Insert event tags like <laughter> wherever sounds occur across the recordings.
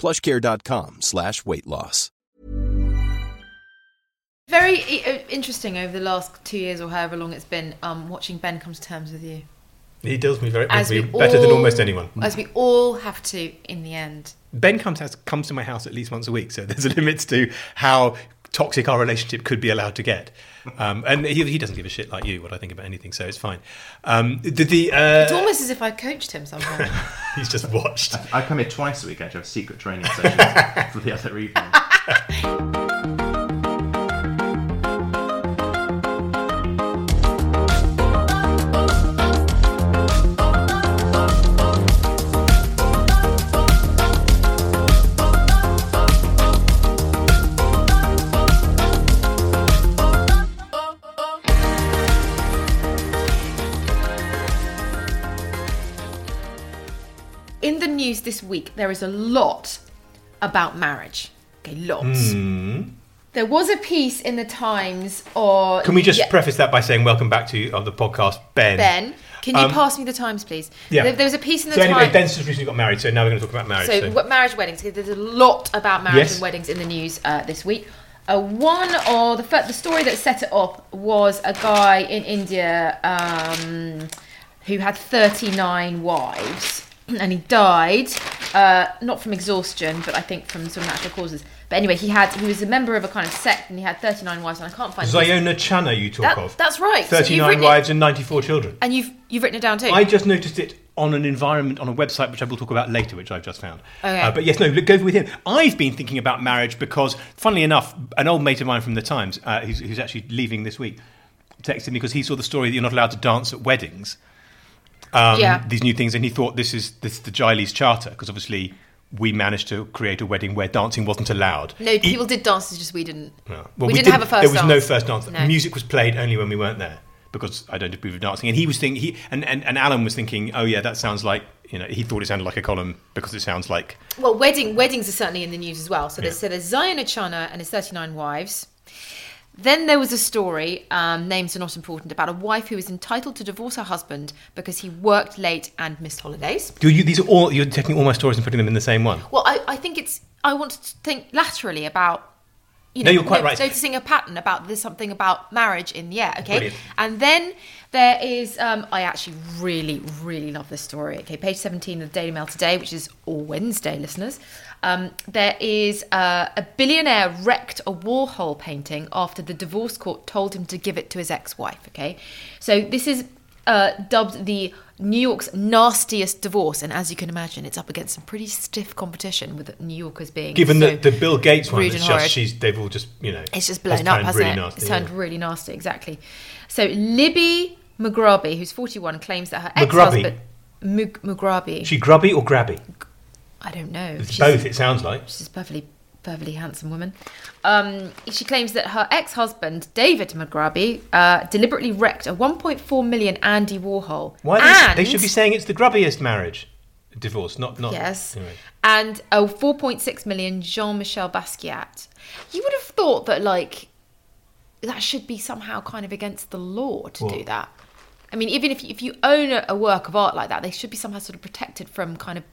plushcare.com slash weight loss. Very uh, interesting over the last two years or however long it's been um, watching Ben come to terms with you. He deals me very As with we me better than almost anyone. As we all have to in the end. Ben comes has, comes to my house at least once a week, so there's a limit to how toxic our relationship could be allowed to get. Um, and he, he doesn't give a shit like you what I think about anything, so it's fine. Um, the, the, uh, It's almost as if I coached him somehow. <laughs> he's just watched. I come here twice a week actually. I have secret training sessions <laughs> for the other evening. <laughs> in the news this week, there is a lot about marriage. Okay, lots. There was a piece in the Times or. Can we just Yeah, preface that by saying welcome back to of the podcast, Ben? Ben, can you Um, pass me the Times, please? Yeah. There, there was a piece in the Times. So anyway, Ben's just recently got married, so now we're going to talk about marriage. So, so- what marriage weddings? There's a lot about marriage Yes. and weddings in the news uh, this week. Uh, one or the the story that set it off was a guy in India um, who had 39 wives, <clears throat> and he died uh, not from exhaustion, but I think from some natural causes. But anyway, he had he was a member of a kind of sect, and he had 39 wives, and I can't find Ziona Chana, you talk That- of. that's right. So you've 39 it- wives and 94 children. and you've you've written it down too. I just noticed it on an environment on a website which I will talk about later, which I've just found. Okay. Uh, but yes, no, look, go with him. I've been thinking about marriage because, funnily enough, an old mate of mine from the Times, uh, who's, who's actually leaving this week, texted me because he saw the story that you're not allowed to dance at weddings. Um, Yeah. These new things, and he thought this is this is the Giles Charter because obviously we managed to create a wedding where dancing wasn't allowed. no, people did dances, just we didn't. no. we, didn't have a first There was dance. no first dance. No. Music was played only when we weren't there because I don't approve of dancing. And he was thinking, he and, and, and Alan was thinking, oh yeah, that sounds like you know. He thought it sounded like a column because it sounds like Well, wedding weddings are certainly in the news as well. So there's Yeah. so there's Ziona Chana and his 39 wives. Then there was a story, um, names are not important, about a wife who was entitled to divorce her husband because he worked late and missed holidays. Do you, these are all you're taking all my stories and putting them in the same one. Well, I, I think it's I want to think laterally about. You No, know, you're quite no- right. Noticing a pattern about there's something about marriage in the air. Okay, Brilliant. and then there is. Um, I actually really, really love this story. Okay, page 17 of the Daily Mail today, which is all Wednesday, listeners. Um, there is uh, a billionaire wrecked a Warhol painting after the divorce court told him to give it to his ex-wife. Okay, so this is uh, dubbed the New York's nastiest divorce, and as you can imagine, it's up against some pretty stiff competition with New Yorkers being Given so that the Bill Gates one, it's just horrid. she's they've all just you know It's just blown up, hasn't really it? Nasty, it's turned yeah. really nasty, exactly. So Libby McGraby, who's 41, claims that her ex-husband Mug- McGraby, She grubby or grabby? I don't know. It's She's- both. It sounds like. She's a perfectly, perfectly handsome woman. Um, she claims that her ex-husband David McGraby uh, deliberately wrecked a 1.4 million Andy Warhol. Why they, and, they should be saying it's the grubbiest marriage, divorce, not not. Yes. Anyway. And a 4.6 million Jean Michel Basquiat. You would have thought that, like, that should be somehow kind of against the law to do that. I mean, even if, if you own a, a work of art like that, they should be somehow sort of protected from kind of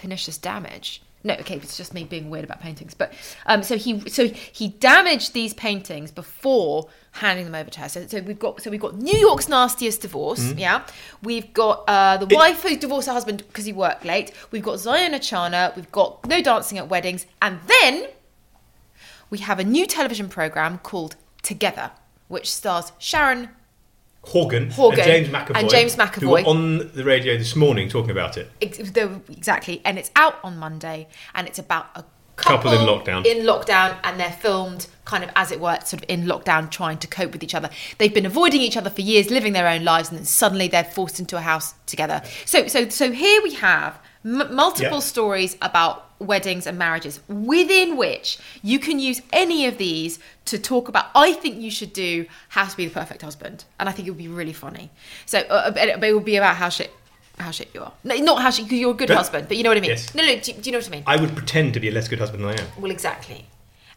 pernicious damage. No, okay, it's just me being weird about paintings. But um, so he so he damaged these paintings before handing them over to her. So, so we've got so we've got New York's nastiest divorce. Yeah, we've got uh, the wife who divorced her husband because he worked late. We've got Ziona Chana. We've got no dancing at weddings, and then we have a new television program called Together, which stars Sharon. Horgan, Horgan and James McAvoy, and James McAvoy, who were on the radio this morning talking about it. ex- the- Exactly, and it's out on Monday, and it's about a Couple in lockdown. In lockdown, and they're filmed kind of as it were, sort of in lockdown, trying to cope with each other. They've been avoiding each other for years, living their own lives, and then suddenly they're forced into a house together. So, so, so here we have m- multiple Yeah. stories about weddings and marriages within which you can use any of these to talk about i think you should do how to be the perfect husband and i think it would be really funny so uh, but it would be about how shit how shit you are no, not how shit you're a good husband but you know what i mean Yes. no no do, do you know what i mean I would pretend to be a less good husband than I am. well, exactly.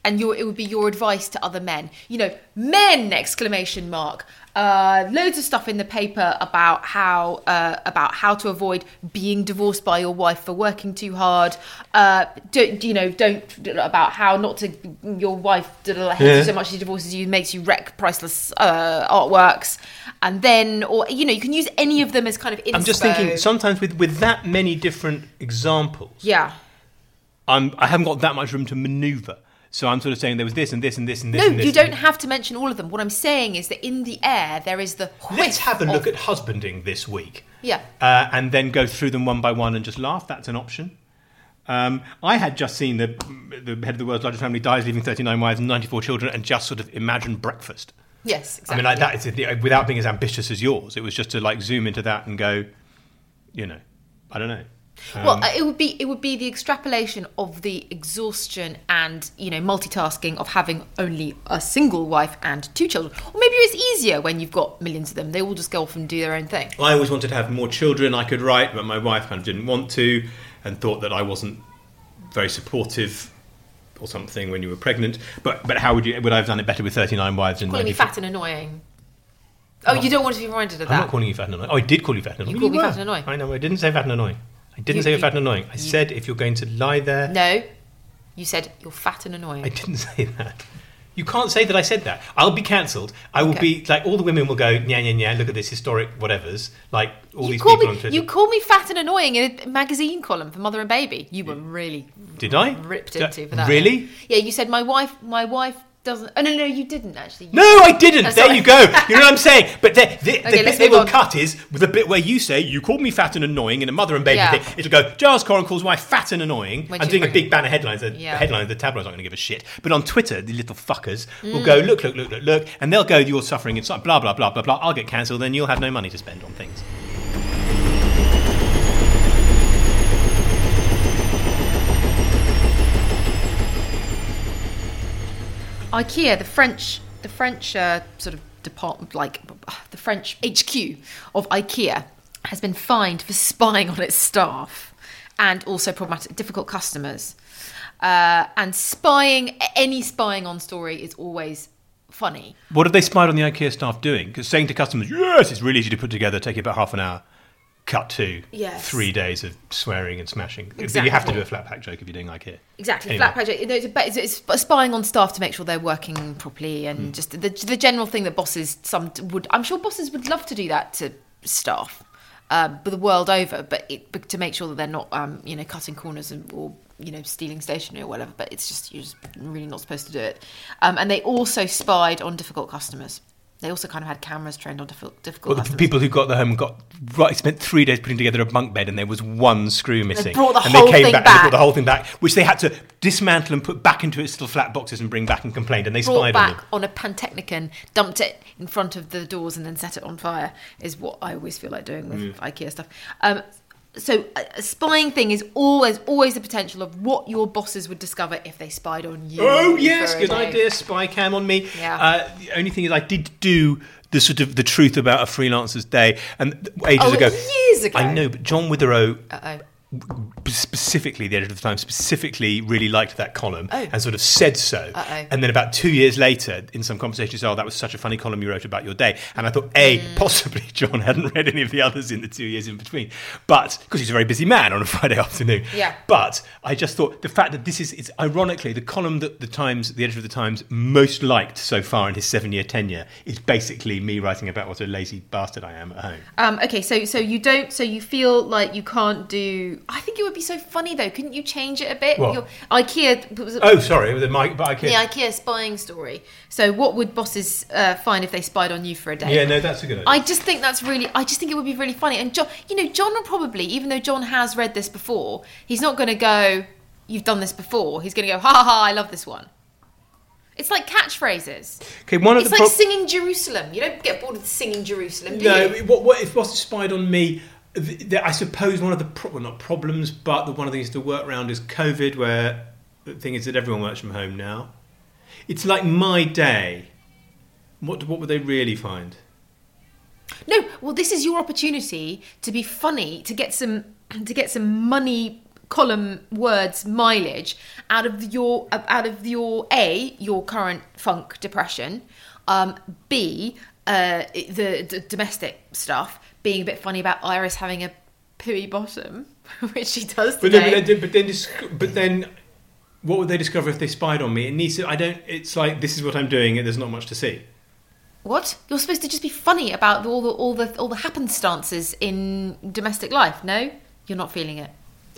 And your, it would be your advice to other men. You know, men! Exclamation mark. Uh, loads of stuff in the paper about how uh, about how to avoid being divorced by your wife for working too hard. Uh, do, you know, don't about how not to your wife hates Yeah. you so much she divorces you, makes you wreck priceless uh, artworks, and then or you know you can use any of them as kind of. Inspo. I'm just thinking sometimes with, with that many different examples, Yeah. I'm, I haven't got that much room to manoeuvre. So I'm sort of saying there was this and this and this and this. No, and this you don't this. have to mention all of them. What I'm saying is that in the air there is the. Let's have a look at husbanding this week. Yeah. Uh, and then go through them one by one and just laugh. That's an option. Um, I had just seen the, the head of the world's largest family dies, leaving 39 wives and 94 children, and just sort of imagined breakfast. Yes, exactly. I mean, like that is without being as ambitious as yours. It was just to like zoom into that and go, you know, I don't know. Well, Um, uh, it would be it would be the extrapolation of the exhaustion and you know multitasking of having only a single wife and two children, or maybe it's easier when you've got millions of them. They all just go off and do their own thing. I always wanted to have more children I could write, but my wife kind of didn't want to and thought that I wasn't very supportive or something when you were pregnant. But but how would you would I have done it better with 39 wives and Calling me fat and annoying. Oh, you don't want to be reminded of that? I'm not calling you fat and annoying. Oh, I did call you fat and annoying. You called me fat and annoying. I know. I didn't say fat and annoying. I didn't You- say you're you- fat and annoying. I said if you're going to lie there. no, you said you're fat and annoying. I didn't <laughs> say that. You can't say that I said that. I'll be cancelled. I will Okay. be like all the women will go, yeah, yeah, yeah. Look at this historic whatever's. Like all you these called people me on Twitter. you called me fat and annoying in a magazine column for Mother and Baby. You were really Did I? ripped Did I- into for that. Really? Yeah, you said my wife. My wife doesn't. Oh no, no, you didn't actually. You- No, I didn't. Oh, there you go. <laughs> You know what I'm saying? But the, the, the bit they will on. cut is with the bit where you say you called me fat and annoying in a mother and baby Yeah. thing. It'll go. Giles Coren calls my fat and annoying. When I'm doing a <laughs> big banner headlines. The Yeah. headlines. The tabloids aren't going to give a shit. But on Twitter, the little fuckers will go Mm. look, look, look, look, look, and they'll go. You're suffering inside. Blah blah blah blah blah. I'll get cancelled. Then you'll have no money to spend on things. IKEA, the French, the French uh, sort of department, like the French HQ of IKEA, has been fined for spying on its staff and also problematic, difficult customers. Uh, and spying, any spying on story is always funny. What have they spied on the IKEA staff doing? Because saying to customers, "Yes, it's really easy to put together. Take you about half an hour." Cut to Yes. three days of swearing and smashing. But You have to do a flat pack joke if you're doing IKEA. Exactly, Anyway. flat. It's, about- it's, it's spying on staff to make sure they're working properly, and Hmm. just the, the general thing that bosses some would. I'm sure bosses would love to do that to staff, um, but the world over. But it, but to make sure that they're not, um, you know, cutting corners and, or you know, stealing stationery or whatever. But it's just you're just really not supposed to do it. Um, and they also spied on difficult customers. They also kind of had cameras trained on difficult, difficult Well, the people who got the home got right spent three days putting together a bunk bed, and there was one screw missing. brought the and whole they came thing back, and they back. brought the whole thing back, which they had to dismantle and put back into its little flat boxes and bring back and complained. And they brought spied on them. on, a Pantechnicon, dumped it in front of the doors, and then set it on fire. Is what I always feel like doing with Mm. IKEA stuff. Um, so a, a spying thing is always always the potential of what your bosses would discover if they spied on you. Oh yes, good idea. Spy cam on me. Yeah. Uh, the only thing is, I did do the sort of the truth about a freelancer's day, and ages Oh, ago. years ago. I know, but John Witherow Uh oh. Specifically the editor of the Times specifically really liked that column Oh. and sort of said so. Uh-oh. And then about two years later, in some conversation, he said, "Oh, that was such a funny column you wrote about your day." And I thought, a Mm. possibly <laughs> John hadn't read any of the others in the two years in between, but because he's a very busy man on a <laughs> Friday afternoon. Yeah. But I just thought the fact that this is it's ironically the column that the Times, the editor of the Times, most liked so far in his seven-year tenure is basically me writing about what a lazy bastard I am at home. Um, okay, so so you don't, so you feel like you can't do I think it would be so funny though. Couldn't you change it a bit? What? Your IKEA was Oh, sorry, the mic, but I the. IKEA spying story. So, what would bosses uh, find if they spied on you for a day? Yeah, no, that's a good idea. I just think that's really. I just think it would be really funny. And John, you know, John will probably, even though John has read this before, he's not going to go. You've done this before. He's going to go. Ha ha ha! I love this one. It's like catchphrases. okay, one of It's the like prob- singing Jerusalem. You don't get bored of singing Jerusalem, do No, you? what, what if boss spied on me? Th- th- I suppose one of the pro- well, not problems, but the one of the things to work around is COVID, where the thing is that everyone works from home now. It's like my day. What what would they really find? No, well, this is your opportunity to be funny, to get some, <clears throat> to get some money column words mileage out of your, out of your a your current funk depression, um, b uh, the, the domestic stuff, being a bit funny about Iris having a pooey bottom, <laughs> which she does But then, today. but then, but then, but then, what would they discover if they spied on me? It needs to. I don't. It's like this is what I'm doing, and there's not much to see. What? You're supposed to just be funny about all the all the all the happenstances in domestic life. No, you're not feeling it.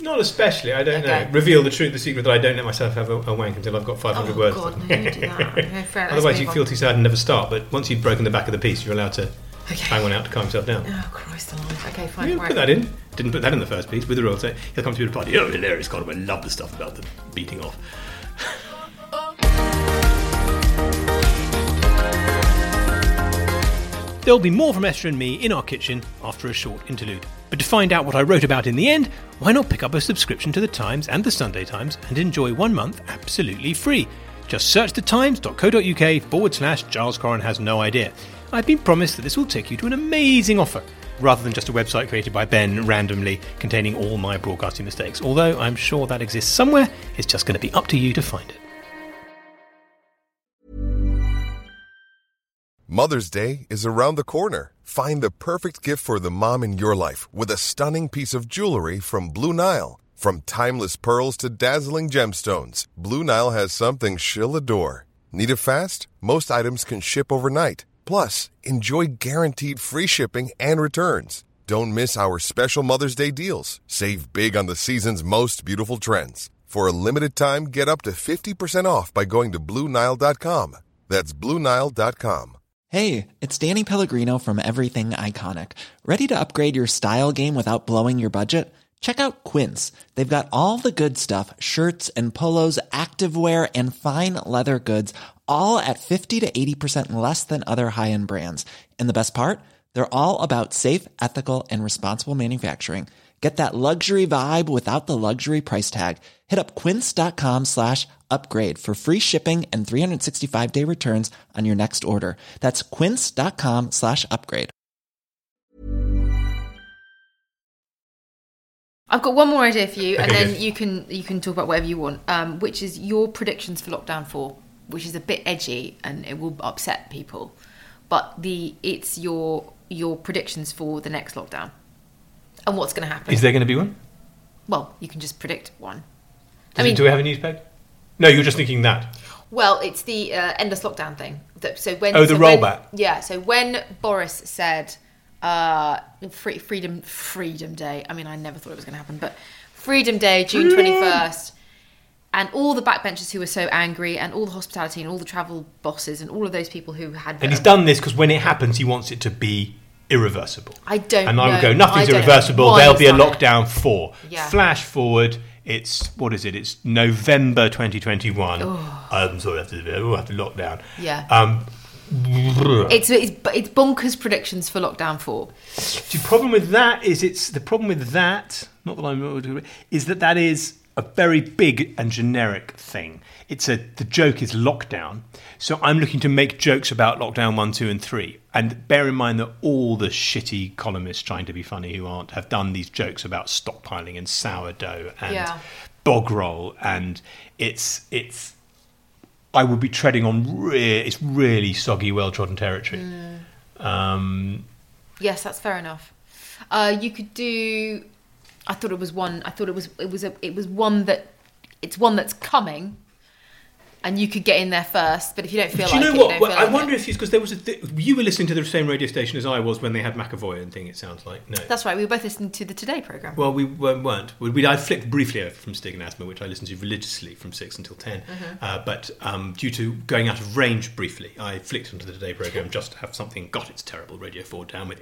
Not especially. I don't Okay. know. Reveal the truth, the secret that I don't let myself have a, a wank until I've got 500 Oh, words. God, no, don't do that. Otherwise, you feel too sad and never start. But once you've broken the back of the piece, you're allowed to bang one out to calm yourself down. Oh Christ alive. Okay, fine. Yeah, right. put that in. Didn't put that in the first piece with the royal say he'll come to you at a party. Oh, hilarious! God, I love the stuff about the beating off. <laughs> There'll be more from Esther and me in our kitchen after a short interlude. But to find out what I wrote about in the end, why not pick up a subscription to The Times and The Sunday Times and enjoy one month absolutely free? Just search thetimes.co.uk forward slash Giles Coren has no idea. I've been promised that this will take you to an amazing offer, rather than just a website created by Ben randomly containing all my broadcasting mistakes. Although I'm sure that exists somewhere, it's just going to be up to you to find it. Mother's Day is around the corner. Find the perfect gift for the mom in your life with a stunning piece of jewelry from Blue Nile. From timeless pearls to dazzling gemstones, Blue Nile has something she'll adore. Need it fast? Most items can ship overnight. Plus, enjoy guaranteed free shipping and returns. Don't miss our special Mother's Day deals. Save big on the season's most beautiful trends. For a limited time, get up to 50% off by going to Blue Nile.com. That's Blue Nile.com. Hey, it's Danny Pellegrino from Everything Iconic. Ready to upgrade your style game without blowing your budget? Check out Quince. They've got all the good stuff shirts and polos, activewear, and fine leather goods, all at 50 to 80% less than other high end brands. And the best part? They're all about safe, ethical, and responsible manufacturing. Get that luxury vibe without the luxury price tag. Hit up quince.com slash upgrade for free shipping and 365 day returns on your next order. That's quince.com slash upgrade. I've got one more idea for you, and then good. you can you can talk about whatever you want. Um, which is your predictions for lockdown four, which is a bit edgy and it will upset people, but the it's your your predictions for the next lockdown and what's going to happen. Is there going to be one? well, you can just predict one. I Does it- mean, do we have a news peg? No, you're just thinking that. Well, it's the uh, endless lockdown thing. That- So when Oh, the so when- rollback. yeah. So when Boris said uh, free, freedom Freedom Day. I mean, I never thought it was going to happen, but Freedom Day, June twenty first, and all the backbenchers who were so angry, and all the hospitality, and all the travel bosses, and all of those people who had. And he's done this because when it happens, he wants it to be irreversible. I don't And I would know. go, nothing's I don't know irreversible. why There'll be a done it. lockdown four. Yeah. Flash forward. It's what is it? It's November 2021. I'm sorry, I have to, oh, I have to lock down. Yeah. Um, It's, it's it's bonkers predictions for lockdown four. The problem with that is it's the problem with that. Not that I'm is that that is a very big and generic thing. It's a the joke is lockdown. So I'm looking to make jokes about lockdown one, two, and three. And bear in mind that all the shitty columnists trying to be funny who aren't have done these jokes about stockpiling and sourdough and Yeah. bog roll, and it's it's. I would be treading on re- it's really soggy, well trodden territory. Um, Yes, that's fair enough. Uh, you could do. I thought it was one. I thought it was it was a it was one that it's one that's coming, and you could get in there first. But if you don't feel Do you like know it, what? don't Well, I like wonder it. if it's because there was a th- you were listening to the same radio station as I was when they had McAvoy and thing. It sounds like no. That's right. We were both listening to the Today program. Well, we weren't. We, we- I flicked briefly over from Stig and Asma, which I listened to religiously from six until 10 Mm-hmm. Uh, but um, due to going out of range briefly, I flicked onto the Today program just to have something. God, it's terrible. Radio Four down with.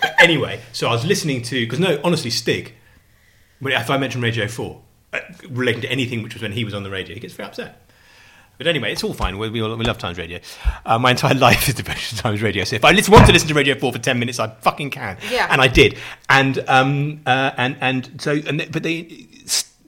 But anyway, so I was listening to because no, honestly, Stig. If I mention Radio Four, uh, relating to anything which was when he was on the radio, he gets very upset. But anyway, it's all fine. We, we, all, we love Times Radio. Uh, my entire <laughs> life is devoted to Times Radio. So if I listen, want to listen to Radio Four for ten minutes, I fucking can. Yeah. And I did. And um uh, and and so and but they.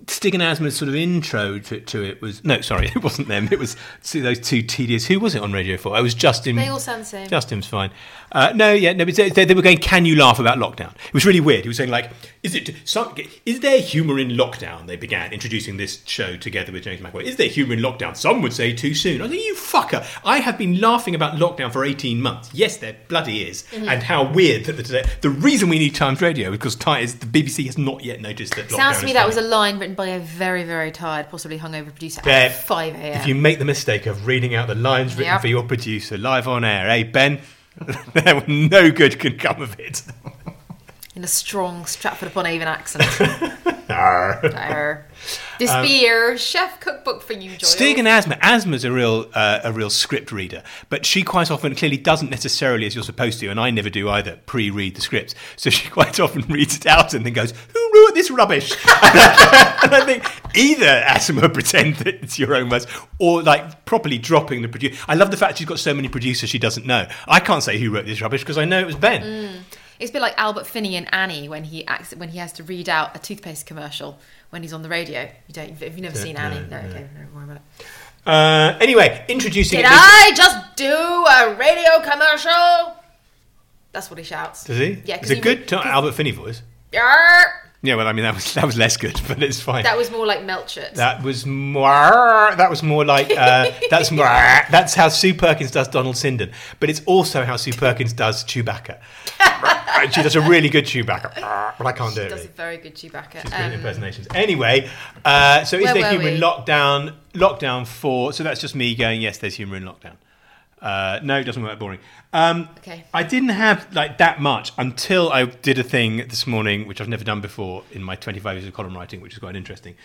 Stig and Asma's sort of intro to, to it was no, sorry, <laughs> it wasn't them. It was see, those two tedious. Who was it on Radio Four? It was Justin. They all sound the same. Justin's fine. Uh, no, yeah, no, but they, they were going. Can you laugh about lockdown? It was really weird. He was saying like, is it some, is there humour in lockdown? They began introducing this show together with James McAvoy. Is there humour in lockdown? Some would say too soon. I was like, you fucker! I have been laughing about lockdown for eighteen months. Yes, there bloody is. Mm-hmm. And how weird that the, the reason we need Times Radio is because is the BBC has not yet noticed that. Sounds lockdown to me that was a line written by a very, very tired, possibly hungover producer at 5 a.m. If you make the mistake of reading out the lines written Yep. for your producer live on air, eh, Ben? <laughs> there no good can come of it. In a strong Stratford upon Avon accent. <laughs> Arr. Arr. This be your chef cookbook for you, Joy. Um, Stig and Asma. Asma's a real uh, a real script reader, but she quite often clearly doesn't necessarily, as you're supposed to, and I never do either, pre-read the scripts. So she <laughs> quite often reads it out and then goes, "Who wrote this rubbish?" <laughs> and I think either Asma pretend that it's your own words, or like properly dropping the producer. I love the fact she's got so many producers she doesn't know. I can't say who wrote this rubbish because I know it was Ben. It's a bit like Albert Finney and Annie when he acts when he has to read out a toothpaste commercial when he's on the radio. You don't. Have you never seen Annie? No. Okay. Don't worry about it. Uh, anyway, introducing. Did I just do a radio commercial? That's what he shouts. Does he? Yeah. Is 'cause it he- good? Albert Finney voice. Yarr! Yeah, well, I mean that was that was less good, <laughs> but it's fine. That was more like Melchett. That was more. That was more like. Uh, that's more. <laughs> That's how Sue Perkins does Donald Sinden, but it's also how Sue Perkins does Chewbacca. <laughs> She does a really good Chewbacca, but I can't do it. She does Really. a very good Chewbacca. She's Um, impersonations. Anyway, uh, so is there were humour in lockdown? Lockdown four. So that's just me going. Yes, there's humour in lockdown. Uh, no, it doesn't work. Boring. Um, Okay. I didn't have like that much until I did a thing this morning, which I've never done before in my 25 years of column writing, which is quite interesting.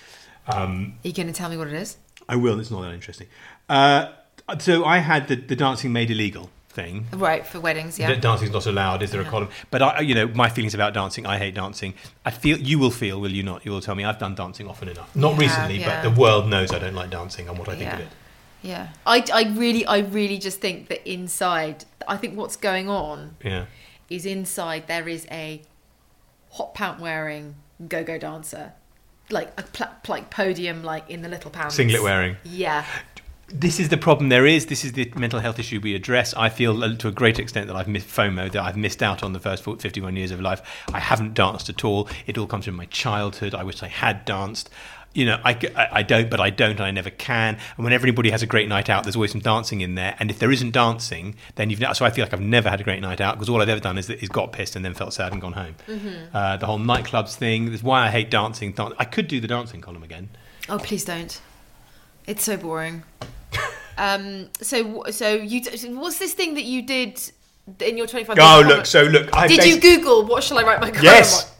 Um, Are you going to tell me what it is? I will. It's not that interesting. Uh, so I had the, the dancing made illegal thing. Right for weddings, yeah. That dancing's not allowed. Is there a column? But I, you know, my feelings about dancing. I hate dancing. I feel you will feel, will you not? You will tell me I've done dancing often enough. Not have, recently, yeah. but the world knows I don't like dancing and what I think Yeah. of it. Yeah, I, I really, I really just think that inside, I think what's going on Yeah. is inside there is a hot pant wearing go-go dancer, like a pl- like podium, like in the little pants, Singlet wearing. Yeah, This is the problem there is. This is the mental health issue we address. I feel uh, to a great extent that I've missed FOMO, that I've missed out on the first 51 years of life. I haven't danced at all. It all comes from my childhood. I wish I had danced. You know, I, I, don't, but I don't, and I never can. And when everybody has a great night out, there's always some dancing in there. And if there isn't dancing, then you've. So I feel like I've never had a great night out because all I've ever done is, is got pissed and then felt sad and gone home. Uh, the whole nightclubs thing. That's why I hate dancing. Dan- I could do the dancing column again. Oh, please don't. It's so boring. <laughs> um. So, so you. What's this thing that you did in your twenty-five? Oh, look. So look. I Did you Google what shall I write my column Yes. on?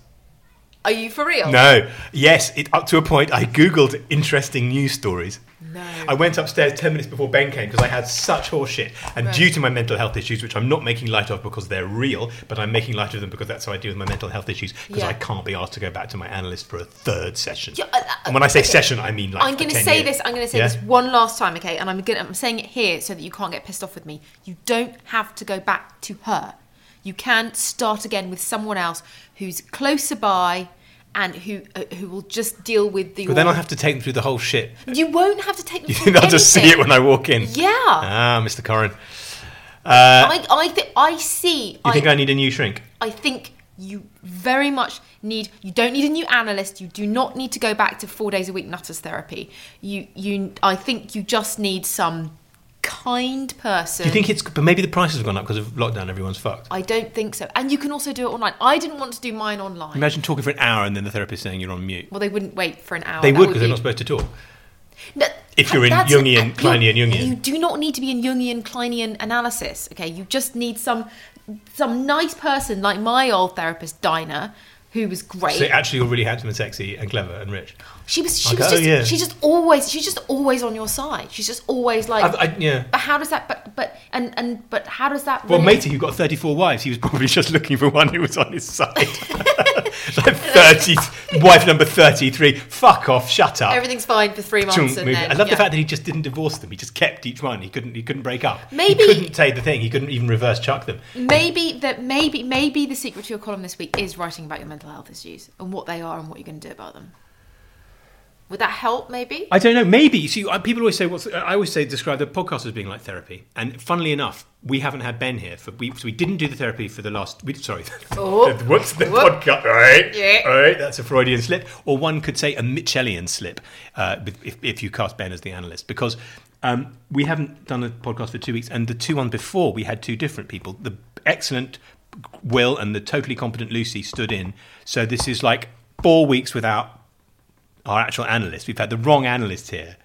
Are you for real? No. Yes, it, up to a point, I Googled interesting news stories. No. I went upstairs 10 minutes before Ben came because I had such horseshit. And Right. due to my mental health issues, which I'm not making light of because they're real, but I'm making light of them because that's how I deal with my mental health issues because Yeah. I can't be asked to go back to my analyst for a third session. Yeah, uh, uh, and when I say okay. session, I mean like I'm going to say this. I'm going to say Yeah? this one last time, okay? And I'm going. to I'm saying it here so that you can't get pissed off with me. You don't have to go back to her. You can start again with someone else who's closer by and who uh, who will just deal with the. But then I'll have to take them through the whole shit. You won't have to take. Them <laughs> You through think I'll just see it when I walk in? Yeah. Ah, Mr. Coren. I I think I see. You think I need a new shrink? I think you very much need you don't need a new analyst you do not need to go back to four days a week nutters therapy you you i think you just need some kind person Do you think it's. But maybe the prices have gone up because of lockdown, everyone's fucked. i don't think so and you can also do it online i didn't want to do mine online Imagine talking for an hour and then the therapist saying you're on mute. well they wouldn't wait for an hour They would because they're not supposed to talk. No, If you're in Jungian, Kleinian Jungian. You do not need to be in Jungian, Kleinian analysis, okay? You just need some some nice person like my old therapist, Dinah, who was great. So actually, you're really handsome and sexy and clever and rich. She was she Like, was oh, just yeah. she's just always she's just always on your side. She's just always like I, I, yeah. But how does that but but and and but how does that Well, relate- matey, who got 34 wives, he was probably just looking for one who was on his side. <laughs> like 30, wife number 33. Fuck off, shut up. everything's fine for three months and then I love yeah. the fact that he just didn't divorce them. He just kept each one. He couldn't. He couldn't break up. Maybe- he couldn't say the thing. He couldn't even reverse chuck them. Maybe that maybe maybe the secret to your column this week is writing about your mental health issues and what they are and what you're going to do about them. Would that help? Maybe. I don't know. Maybe. See, uh, people always say what's. I always say describe the podcast as being like therapy. And funnily enough, we haven't had Ben here for we. So we didn't do the therapy for the last. We, sorry. Oh. <laughs> The Whoop. podcast. All right. Yeah. All right. That's a Freudian slip, or one could say a Mitchellian slip, uh, if, if you cast Ben as the analyst, because. Um, we haven't done a podcast for two weeks, and the two two ones before we had two different people. The excellent Will and the totally competent Lucy stood in. So this is like four weeks without our actual analyst. We've had the wrong analyst here.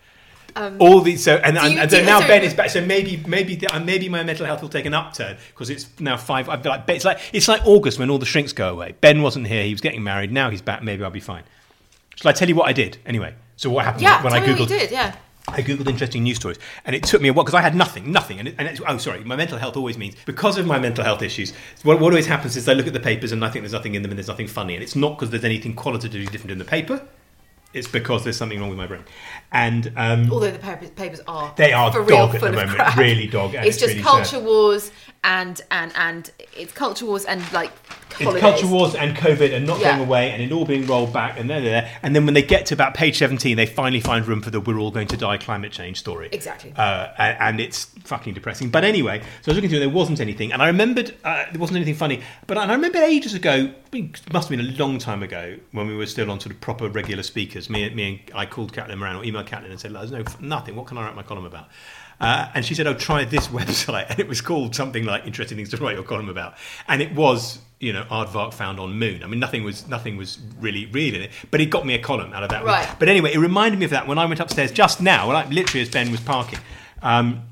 All these, so and, and, Um, you- and so now sorry. Ben is back. So maybe, maybe, the, uh, maybe my mental health will take an upturn because it's now five. I'd be like, it's like it's like August when all the shrinks go away. Ben wasn't here; he was getting married. Now he's back. Maybe I'll be fine. Shall I tell you what I did anyway? So what happened yeah. when I googled? what you did. Yeah. I googled interesting news stories, and it took me a while because I had nothing, nothing. And, it, and it's, oh, sorry, my mental health always means because of my mental health issues. What, what always happens is I look at the papers and I think there's nothing in them and there's nothing funny, and it's not because there's anything qualitatively different in the paper. It's because there's something wrong with my brain, and um, Although the papers, are They are for dog real at the moment, crap. really dog, It's, it's just really culture sad. wars and and and it's culture wars and like it's culture wars and COVID and not Yeah. going away and it all being rolled back and there, there, there. And then when they get to about page 17, they finally find room for the we're all going to die climate change story. Exactly. Uh, and, and it's fucking depressing. But anyway, so I was looking through and there wasn't anything. And I remembered, uh, there wasn't anything funny. But I remember ages ago, it must have been a long time ago, when we were still on sort of proper regular speakers, me, me and I called Caitlin Moran or emailed Caitlin and said, there's no, nothing. What can I write my column about? Uh, and she said, "Oh, try this <laughs> website," and it was called something like "Interesting Things to Write Your Column About," and it was, you know, Aardvark found on Moon. I mean, nothing was nothing was really real in it, but it got me a column out of that. Right. But anyway, it reminded me of that when I went upstairs just now, like literally as Ben was parking. Um,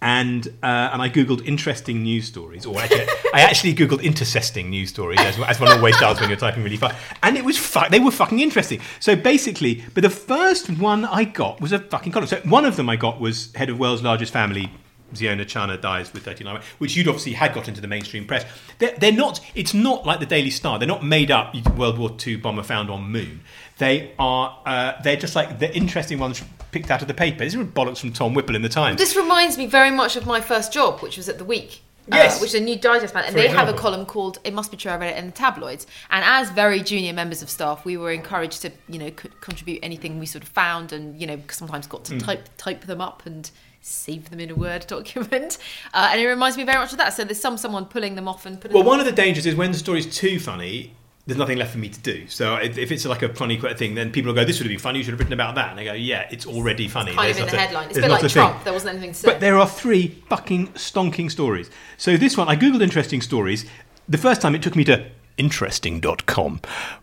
and uh, and I googled interesting news stories, or actually, I actually googled intercesting news stories, as, as one always does when you're typing really fast. And it was fu- they were fucking interesting. So basically, but the first one I got was a fucking column. So one of them I got was head of world's largest family. Ziona Chana dies with 39, which you'd obviously had got into the mainstream press. They're, they're not. It's not like the Daily Star. They're not made up. World War II bomber found on moon. They are. Uh, they're just like the interesting ones picked out of the paper. This is bollocks from Tom Whipple in the Times. This reminds me very much of my first job, which was at the Week. uh, which is a new digest man, and For they have a column called "It Must Be True." I read it in the tabloids, and as very junior members of staff, we were encouraged to, you know, co- contribute anything we sort of found, and you know, sometimes got to type type them up and save them in a Word <laughs> document. Uh, and it reminds me very much of that. So there's some someone pulling them off and putting. Well, one of the dangers is when the story's too funny, there's nothing left for me to do. So if, if it's like a funny thing, then people will go, "This would have been funny. You should have written about that." And I go, "Yeah, it's already funny." kind There's of in the a- headline. It's a bit like a thing." Trump. There wasn't anything to say. But there are three fucking stonking stories. So this one, I googled interesting stories. The first time it took me to interesting.com,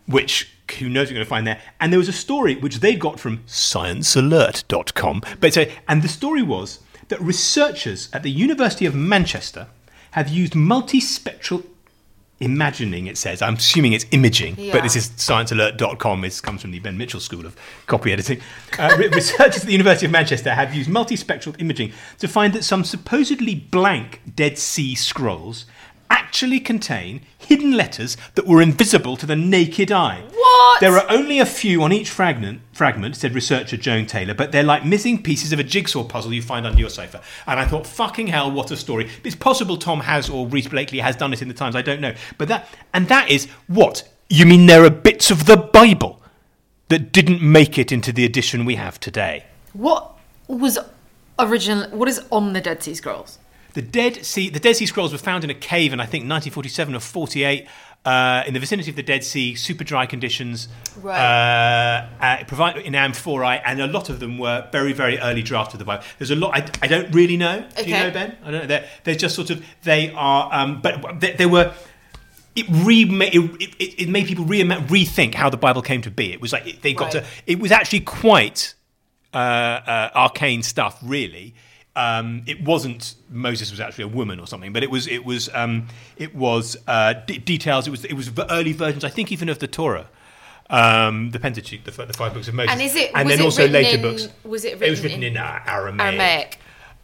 which who knows you're going to find there. And there was a story which they got from sciencealert.com. But so, and the story was that researchers at the University of Manchester have used multispectral imagining it says i'm assuming it's imaging Yeah. but this is sciencealert.com it comes from the ben mitchell school of copy editing uh, <laughs> researchers at the university of manchester have used multispectral imaging to find that some supposedly blank dead sea scrolls actually contain hidden letters that were invisible to the naked eye What? there are only a few on each fragment fragment said researcher joan taylor but they're like missing pieces of a jigsaw puzzle you find under your sofa and i thought fucking hell what a story it's possible tom has or rhys blakely has done it in the times i don't know but that and that is what you mean there are bits of the bible that didn't make it into the edition we have today what was original? What is on the Dead Sea Scrolls? The Dead Sea, the Dead Sea Scrolls were found in a cave in I think 1947 or 48 uh, in the vicinity of the Dead Sea, super dry conditions, Right. uh, uh, provide, in amphorae, and a lot of them were very, very early drafts of the Bible. There's a lot I, I don't really know. Do you know Ben? I don't know. They're, they're just sort of they are, um, but they, they were. It, re- it, it, it made people re- rethink how the Bible came to be. It was like it, they got Right. to. It was actually quite uh, uh, arcane stuff, really. Um, it wasn't Moses was actually a woman or something, but it was it was um, it was uh, d- details. It was it was the early versions, I think, even of the Torah, um, the Pentateuch, the, the five books of Moses, And is it- and was then it also later in- books. was it It was written written in, in Aramaic. Aramaic.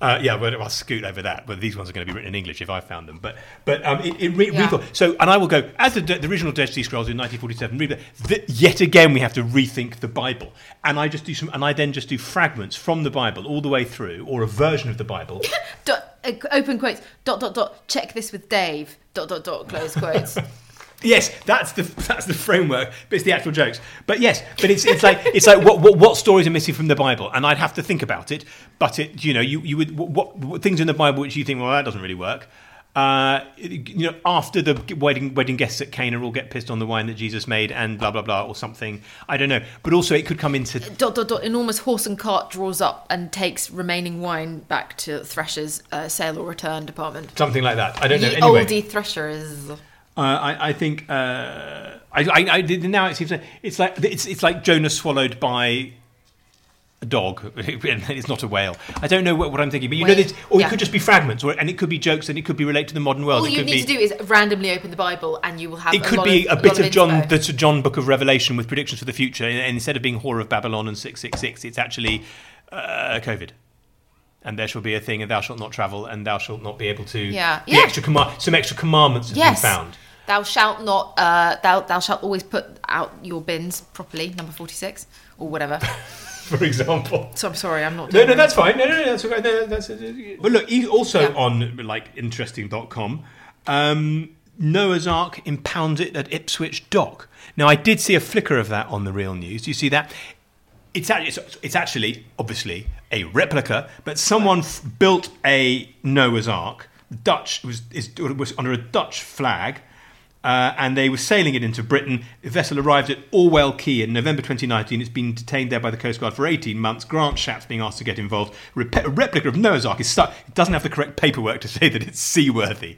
Uh, yeah, well, I'll scoot over that. But these ones are going to be written in English if I found them. But but um, it, it re- Yeah. re- so, and I will go as the, the original Dead Sea Scrolls in 1947. Read that, yet again, we have to rethink the Bible, and I just do some, and I then just do fragments from the Bible all the way through, or a version of the Bible. <coughs> Dot, uh, open quotes. Dot dot dot. Check this with Dave. Dot dot dot. Close quotes. <laughs> Yes, that's the <laughs> that's the framework, but it's the actual jokes. But yes, but it's it's like it's like what what, what stories are missing from the Bible, and I'd have to think about it. But it you know you you would what, what things in the Bible which you think well that doesn't really work. Uh, you know, after the wedding wedding guests at Cana all get pissed on the wine that Jesus made, and blah blah blah, or something. I don't know. But also, it could come into dot dot dot. Enormous horse and cart draws up and takes remaining wine back to Thresher's uh, sale or return department. something like that. I don't know. Ye Anyway, oldie Threshers. Uh, I, I think uh, I, I, I did- now it seems like it's like it's it's like Jonah swallowed by a dog. <laughs> it's not a whale. I don't know what, what I'm thinking, but you know Whale. this, or Yeah. it could just be fragments, or and it could be jokes, and it could be related to the modern world. All it you need be, to do is randomly open the Bible, and you will have. it could be of, a bit of John, the John Book of Revelation with predictions for the future, and, instead of being horror of Babylon and six six six, it's actually uh, COVID. And there shall be a thing, and thou shalt not travel, and thou shalt not be able to. Yeah. The Yeah. extra command, some extra commandments have Yes. been found. Thou shalt not. Uh, thou thou shalt always put out your bins properly. Number forty six or whatever. <laughs> For example. so I'm sorry, I'm not. No, doing no, it. that's fine. No, no, no, that's okay. No, that's, but look, e- also Yeah. on like interesting.com, um, Noah's Ark impounded at Ipswich Dock. Now, I did see a flicker of that on the real news. Do you see that? It's actually, it's, it's actually obviously a replica, but someone f- built a Noah's Ark. Dutch was is, was under a Dutch flag. Uh, and they were sailing it into Britain. The vessel arrived at Orwell Quay in November 2019. It's been detained there by the Coast Guard for 18 months. Grant Shapps being asked to get involved. Rep- a replica of Noah's Ark is stuck. It doesn't have the correct paperwork to say that it's seaworthy.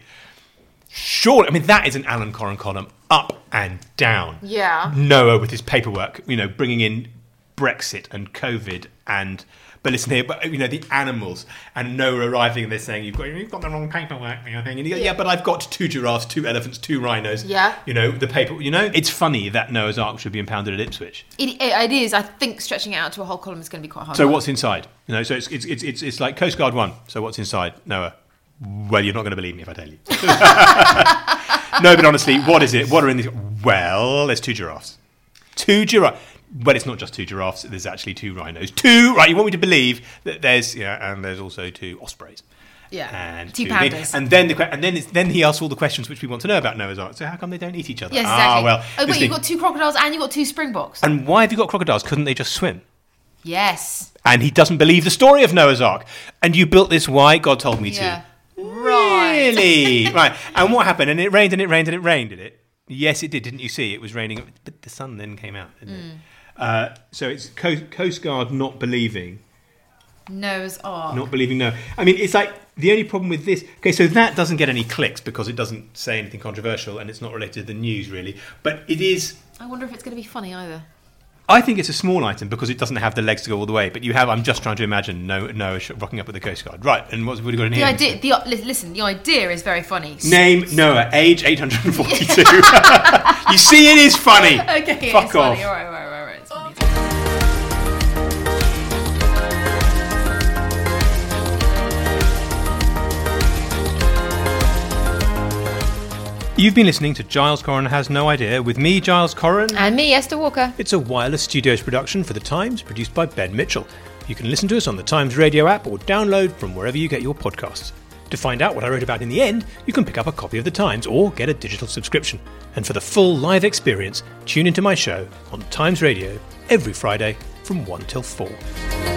Surely, I mean, that is an Alan Coren column up and down. Yeah. Noah with his paperwork, you know, bringing in Brexit and COVID and. But listen here, but you know the animals and Noah arriving and they're saying you've got you've got the wrong paperwork and everything. And you go, yeah, but I've got two giraffes, two elephants, two rhinos. Yeah. You know the paper. You know it's funny that Noah's Ark should be impounded at Ipswich. It, it, it is. I think stretching it out to a whole column is going to be quite hard. So work. what's inside? You know, so it's it's it's it's, it's like Coast Guard one. So what's inside Noah? Well, you're not going to believe me if I tell you. <laughs> no, but honestly, what is it? What are in these? Well, there's two giraffes. Two giraffes. Well, it's not just two giraffes. There's actually two rhinos. Two, right? You want me to believe that there's yeah, and there's also two ospreys. Yeah. And Two big- pandas. and then the and then it's, then he asks all the questions which we want to know about Noah's Ark. So how come they don't eat each other? Yes, exactly. Ah, well. oh wait, you've got two crocodiles and you've got two springboks. and why have you got crocodiles? Couldn't they just swim? yes. and he doesn't believe the story of Noah's Ark. And you built this why? God told me Yeah. to. Right. Really? <laughs> right. And what happened? And it rained and it rained and it rained, did it? Yes, it did. Didn't you see? It was raining, but the sun then came out, didn't Mm. it? Uh, so it's Coast, Coast Guard not believing, Noah's Ark. not believing no. I mean, it's like the only problem with this. Okay, so that doesn't get any clicks because it doesn't say anything controversial and it's not related to the news really. But it is I wonder if it's going to be funny either. I think it's a small item because it doesn't have the legs to go all the way. But you have. I'm just trying to imagine Noah, Noah rocking up with the Coast Guard. Right. And what's what have we got in The here? idea, the li- listen, the idea is very funny. <laughs> Name Noah, age 842. <laughs> <laughs> you see, it is funny. Okay, Fuck off. funny. All right, all right, all right, You've been listening to Giles Coren Has No Idea with me, Giles Coren. And me, Esther Walker. It's a wireless studios production for The Times, produced by Ben Mitchell. You can listen to us on the Times radio app or download from wherever you get your podcasts. To find out what I wrote about in the end, you can pick up a copy of The Times or get a digital subscription. And for the full live experience, tune into my show on Times Radio every Friday from 1 till 4.